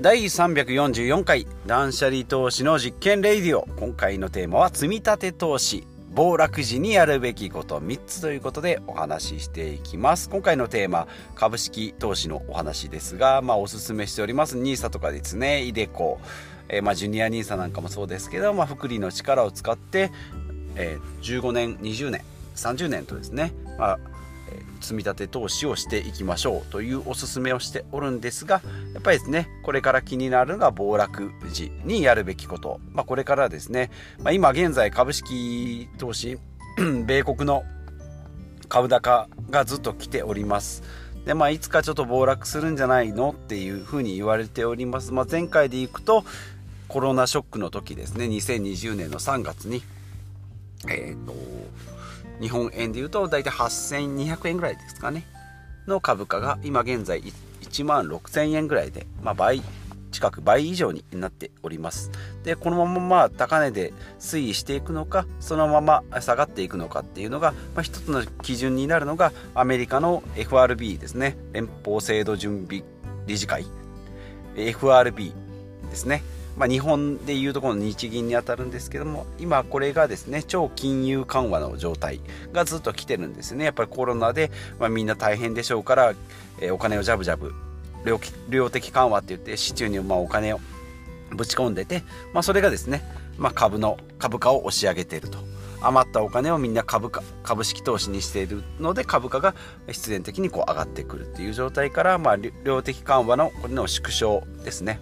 第344回断捨離投資の実験レイディオ。今回のテーマは積立投資。暴落時にやるべきこと3つということでお話ししていきます。今回のテーマ株式投資のお話ですがまあおすすめしております。NISA とかですねイデコ、えー、まあジュニア NISA なんかもそうですけどまあ福利の力を使って、えー、15年20年30年とですね、まあ、積み立て投資をしていきましょうというおすすめをしておるんですがやっぱりですねこれから気になるのが暴落時にやるべきこと、まあ、これからですね、まあ、今現在株式投資米国の株高がずっと来ております。でまあいつかちょっと暴落するんじゃないのっていうふうに言われております、まあ、前回でいくとコロナショックの時ですね2020年の3月にえっ、ー、と日本円でいうと大体8200円ぐらいですかね。の株価が今現在1万6000円ぐらいで、まあ、倍近く倍以上になっております。でこのまままあ高値で推移していくのかそのまま下がっていくのかっていうのが、まあ、一つの基準になるのがアメリカの FRB ですね。連邦制度準備理事会。FRB ですねまあ、日本でいうところの日銀にあたるんですけども今これがですね超金融緩和の状態がずっと来てるんですね。やっぱりコロナで、まあ、みんな大変でしょうから、えー、お金をジャブジャブ量的緩和って言って市中にまあお金をぶち込んでて、まあ、それがですね、まあ、株の株価を押し上げていると。余ったお金をみんな株価株式投資にしているので株価が必然的にこう上がってくるっていう状態から、まあ、量的緩和のこれの縮小ですね。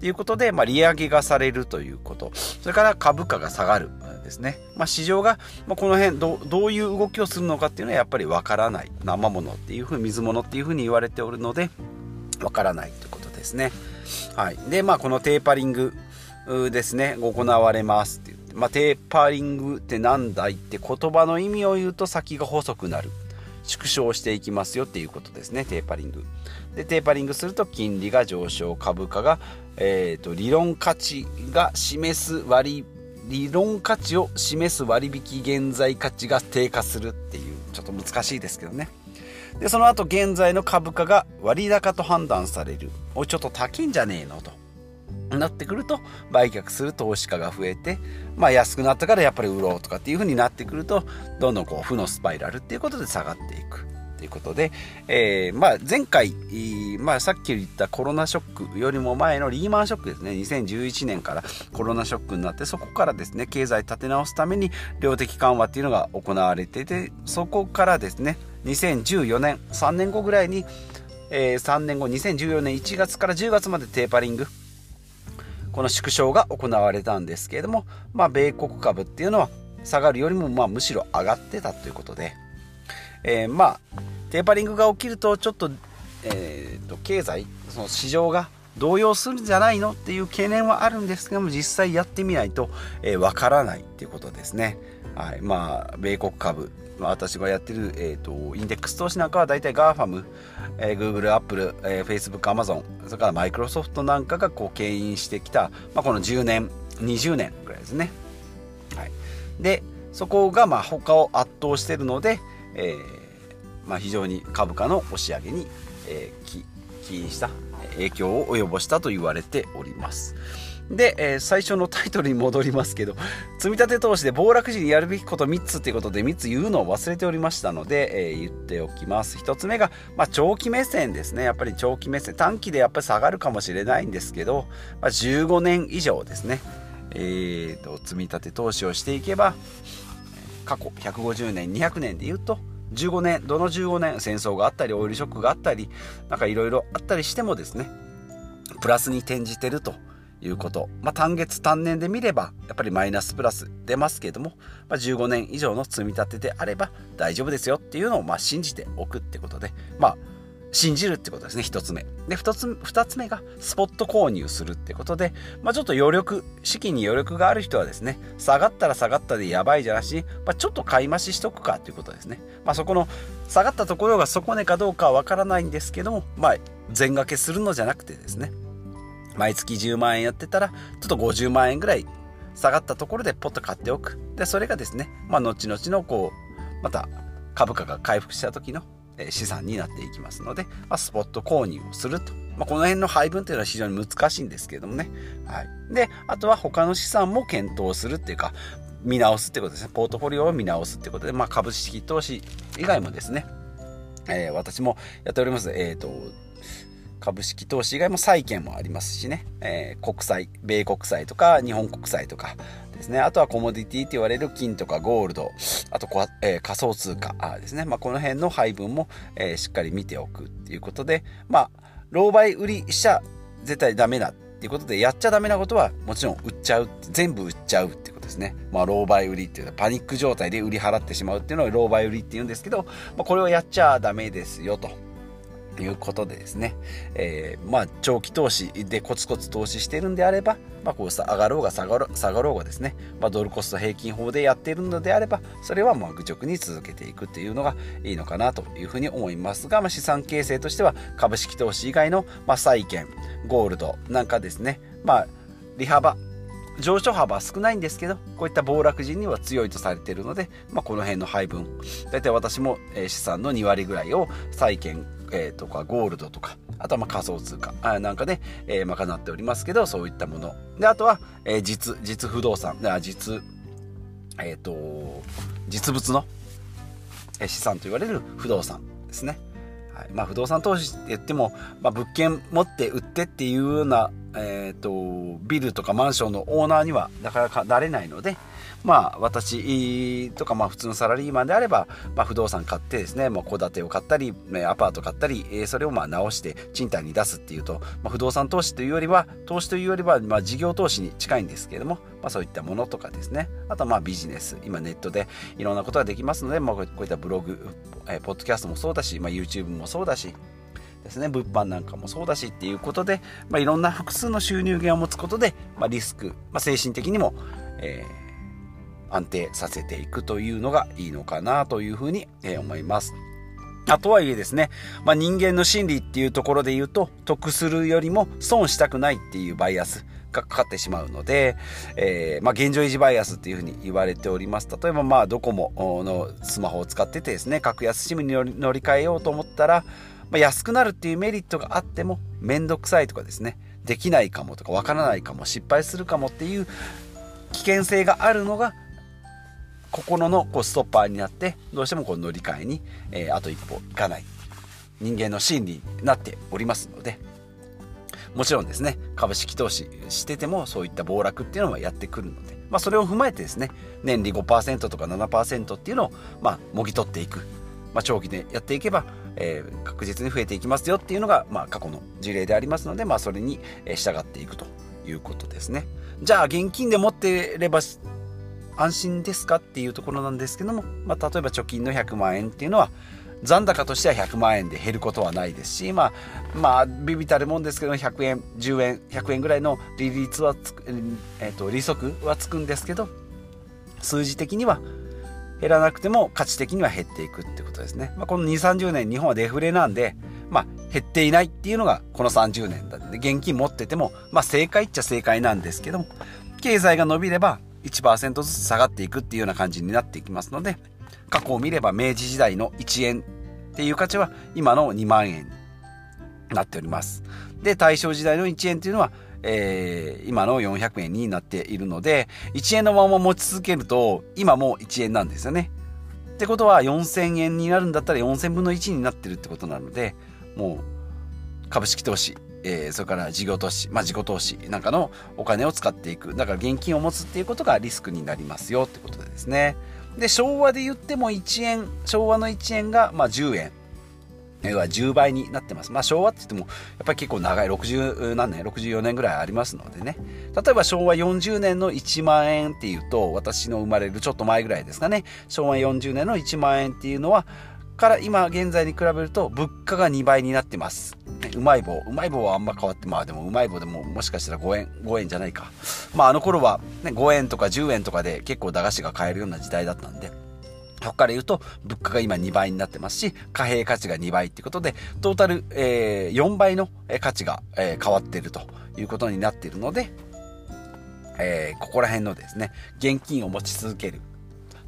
ということで、まあ、利上げがされるということ、それから株価が下がるですね。まあ、市場が、まあ、この辺ど、どういう動きをするのかっていうのはやっぱりわからない。生物っていうふうに、水物っていうふうに言われておるので、わからないということですね。はい。で、まあ、このテーパリングですね、行われますって言って、まあ、テーパリングってなんだいって言葉の意味を言うと先が細くなる。縮小していきますよっていうことですね、テーパリング。で、テーパリングすると金利が上昇、株価が、えーと、理論価値が示す割理論価値を示す割引現在価値が低下するっていうちょっと難しいですけどね。でその後現在の株価が割高と判断される。おいちょっと高いんじゃねえのと。なってくると売却する投資家が増えて、まあ、安くなったからやっぱり売ろうとかっていう風になってくるとどんどんこう負のスパイラルっていうことで下がっていくということで、えー、まあ、前回、まあ、さっき言ったコロナショックよりも前のリーマンショックですね。2011年からコロナショックになってそこからですね経済立て直すために量的緩和っていうのが行われててそこからですね2014年3年後ぐらいに、えー、3年後2014年1月から10月までテーパリングこの縮小が行われたんですけれども、まあ、米国株っていうのは下がるよりもまあむしろ上がってたということで、えー、まあテーパリングが起きるとちょっと,、えーと、経済その市場が動揺するんじゃないのっていう懸念はあるんですけども実際やってみないとわ、えー、からないっていうことですね。はい、まあ米国株私がやってる、えーと、インデックス投資なんかは大体 GAFAM、えー、Google、Apple、えー、Facebook、Amazon それからマイクロソフトなんかがこう牽引してきた、まあ、この10年20年ぐらいですね。はい、でそこがまあ他を圧倒しているので、えーまあ、非常に株価の押し上げに、えー、起因した影響を及ぼしたと言われております。で、えー、最初のタイトルに戻りますけど、積み立て投資で暴落時にやるべきこと3つということで3つ言うのを忘れておりましたので、えー、言っておきます。1つ目が、まあ、長期目線ですね。やっぱり長期目線。短期でやっぱり下がるかもしれないんですけど、まあ、15年以上ですね。えーと、積み立て投資をしていけば、過去150年、200年で言うと、15年どの15年戦争があったりオイルショックがあったりなんかいろいろあったりしてもですねプラスに転じてるということ、まあ、単月単年で見ればやっぱりマイナスプラス出ますけども、まあ、15年以上の積み立てであれば大丈夫ですよっていうのをま信じておくってことでまあ信じるってことですね、一つ目。で、二つ、二つ目が、スポット購入するってことで、まあちょっと余力、資金に余力がある人はですね、下がったら下がったでやばいじゃなし、まあ、ちょっと買い増ししとくかということですね。まあそこの、下がったところが底値かどうかはわからないんですけども、まあ全掛けするのじゃなくてですね、毎月10万円やってたら、ちょっと50万円ぐらい下がったところでポッと買っておく。で、それがですね、まあ後々のこう、また株価が回復した時の資産になっていきますので、まあ、スポット購入をすると。まあ、この辺の配分というのは非常に難しいんですけどもね。はい。で、あとは他の資産も検討するっていうか、見直すってことですね。ポートフォリオを見直すってことで、まあ、株式投資以外もですね、えー、私もやっております。えっ、ー、と、株式投資以外も債券もありますしね、えー、国債、米国債とか日本国債とかですね、あとはコモディティって言われる金とかゴールド、あと、えー、仮想通貨。ですね、まあ、この辺の配分も、えー、しっかり見ておくっていうことで、まあ、狼狽売りしちゃ絶対ダメだっていうことで、やっちゃダメなことはもちろん売っちゃう、全部売っちゃうっていうことですね。まあ、狼狽売りっていうのはパニック状態で売り払ってしまうっていうのを狼狽売りって言うんですけど、まあ、これをやっちゃダメですよと。いうことでですね、えー、まあ長期投資でコツコツ投資してるんであれば、まあ、こうさ上がろうが下がろ下がろうがですね、まあ、ドルコスト平均法でやっているのであればそれはまあ愚直に続けていくっていうのがいいのかなというふうに思いますが、まあ、資産形成としては株式投資以外の、まあ、債券ゴールドなんかですね、まあ、利幅上昇幅は少ないんですけどこういった暴落時には強いとされているので、まあ、この辺の配分。大体私も資産の2割ぐらいを債券、え、とかゴールドとかあとはま仮想通貨なんかで、え、賄っておりますけどそういったもの。であとは、え、実実不動産。実えっ、ー、と実物の資産と言われる不動産ですね。はい。まあ、不動産投資って言っても、まあ、物件持って売ってっていうような、えーと、ビルとかマンションのオーナーにはなかなかなれないので、まあ、私とか、まあ、普通のサラリーマンであれば、まあ、不動産買ってですね、戸建てを買ったり、アパート買ったり、それをまあ直して賃貸に出すっていうと、まあ、不動産投資というよりは、投資というよりは、まあ、事業投資に近いんですけれども、まあ、そういったものとかですね、あとまあビジネス、今ネットでいろんなことができますので、まあ、こういったブログ、えー、ポッドキャストもそうだし、まあ、YouTube もそうだし、ですね、物販なんかもそうだしっていうことで、まあ、いろんな複数の収入源を持つことで、まあ、リスク、まあ、精神的にも、えー安定させていくというのがいいのかなというふうに思います。あとはいえですね、まあ、人間の心理っていうところで言うと、得するよりも損したくないっていうバイアスがかかってしまうので、えー、まあ、現状維持バイアスっていうふうに言われております。例えば、まあ、ドコモのスマホを使っててですね、格安 SIM に乗り換えようと思ったら、まあ、安くなるっていうメリットがあっても、めんどくさいとかですね、できないかもとか、わからないかも、失敗するかもっていう危険性があるのが心のこうストッパーになってどうしてもこう乗り換えに、えー、あと一歩いかない人間の心理になっておりますのでもちろんですね株式投資しててもそういった暴落っていうのはやってくるので、まあ、それを踏まえてですね年利5%とか7%っていうのをまあもぎ取っていく、まあ、長期でやっていけば、えー、確実に増えていきますよっていうのが、まあ、過去の事例でありますので、まあ、それに従っていくということですね。じゃあ現金で持ってれば安心ですかっていうところなんですけども、まあ、例えば貯金の100万円っていうのは残高としては100万円で減ることはないですし、まあ、まあ、ビビたるもんですけど、100円、10円、100円ぐらいの利率はつく、えっ、ー、と、利息はつくんですけど、数字的には減らなくても価値的には減っていくってことですね。まあ、この2、30年、日本はデフレなんで、まあ、減っていないっていうのがこの30年だで、現金持ってても、まあ、正解っちゃ正解なんですけども、経済が伸びれば1%ずつ下がっていくっていうような感じになっていきますので過去を見れば明治時代の1円っていう価値は今の2万円になっております。で大正時代の1円っていうのは、えー、今の400円になっているので1円のまま持ち続けると今も1円なんですよね。ってことは4000円になるんだったら4000分の1になってるってことなのでもう株式投資えー、それから事業投資、まあ、自己投資なんかのお金を使っていく。だから現金を持つっていうことがリスクになりますよってことでですね。で昭和で言っても1円昭和の1円がまあ10円。要は10倍になってます。まあ昭和って言ってもやっぱり結構長い60何年64年ぐらいありますのでね。例えば昭和40年の1万円っていうと私の生まれるちょっと前ぐらいですかね。昭和40年の1万円っていうのはから今現在に比べると物価が2倍になってます。うまい棒。うまい棒はあんま変わって、まあでもうまい棒でももしかしたら5円、5円じゃないか。まああの頃は、ね、5円とか10円とかで結構駄菓子が買えるような時代だったんで、そこから言うと物価が今2倍になってますし、貨幣価値が2倍っていうことで、トータル、えー、4倍の価値が、えー、変わっているということになっているので、えー、ここら辺のですね、現金を持ち続ける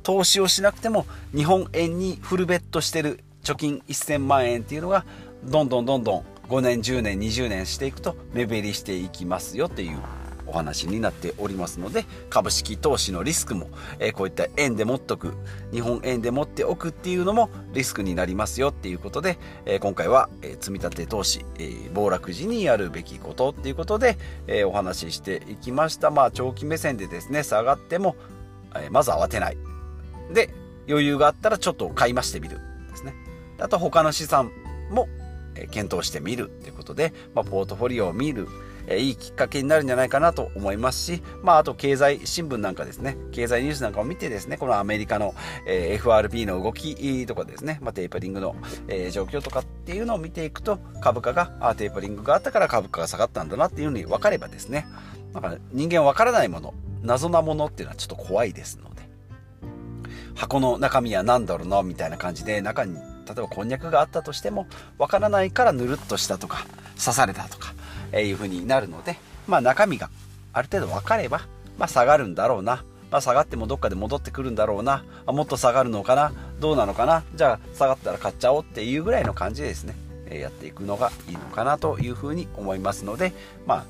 投資をしなくても日本円にフルベットしてる貯金1000万円っていうのがどんどんどんどん5年10年20年していくと目減りしていきますよっていうお話になっておりますので株式投資のリスクも、えー、こういった円で持っとく日本円で持っておくっていうのもリスクになりますよっていうことで、えー、今回は、えー、積立投資、えー、暴落時にやるべきことっていうことで、えお話ししていきました。まあ長期目線でですね下がっても、えまず慌てない。で余裕があったらちょっと買い増してみるですね。あと他の資産も検討してみるということで、まあ、ポートフォリオを見る、えいいきっかけになるんじゃないかなと思いますし、まあ、あと経済新聞なんかですね、経済ニュースなんかを見てですね、このアメリカの、え FRB の動きとかですね、まあ、テーパリングの、え状況とかっていうのを見ていくと、株価が、あテーパリングがあったから株価が下がったんだなっていうふうに分かればですね、なんか人間分からないもの、謎なものっていうのはちょっと怖いですので、箱の中身は何だろうなみたいな感じで中に例えばこんにゃくがあったとしてもわからないからぬるっとしたとか刺されたとか、えいう風になるので、まあ、中身がある程度分かれば、まあ、下がるんだろうな、まあ、下がってもどっかで戻ってくるんだろうな。あもっと下がるのかな。どうなのかな。じゃあ下がったら買っちゃおうっていうぐらいの感じですね、えやっていくのがいいのかなというふうに思いますので、まあ、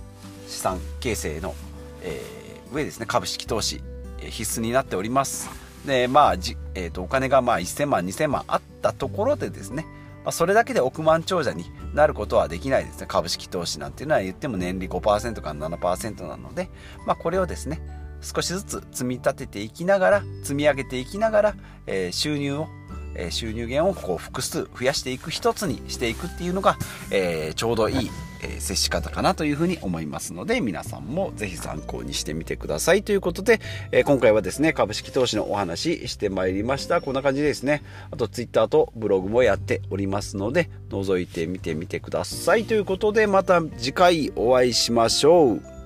資産形成の、えー、上ですね。株式投資必須になっております。でまあじ、えーと、お金がまあ1000万2000万あったところでですね、まあ、それだけで億万長者になることはできないですね。株式投資なんていうのは言っても年利5%から7%なので、まあ、これをですね少しずつ積み立てていきながら積み上げていきながら、えー、収入をえ収入源をこう複数増やしていく一つにしていくっていうのが、え、ちょうどいい、え接し方かなというふうに思いますので皆さんもぜひ参考にしてみてください。ということで、え今回はですね株式投資のお話してまいりました。こんな感じですね。あと Twitter とブログもやっておりますので覗いてみてみてください。ということでまた次回お会いしましょう。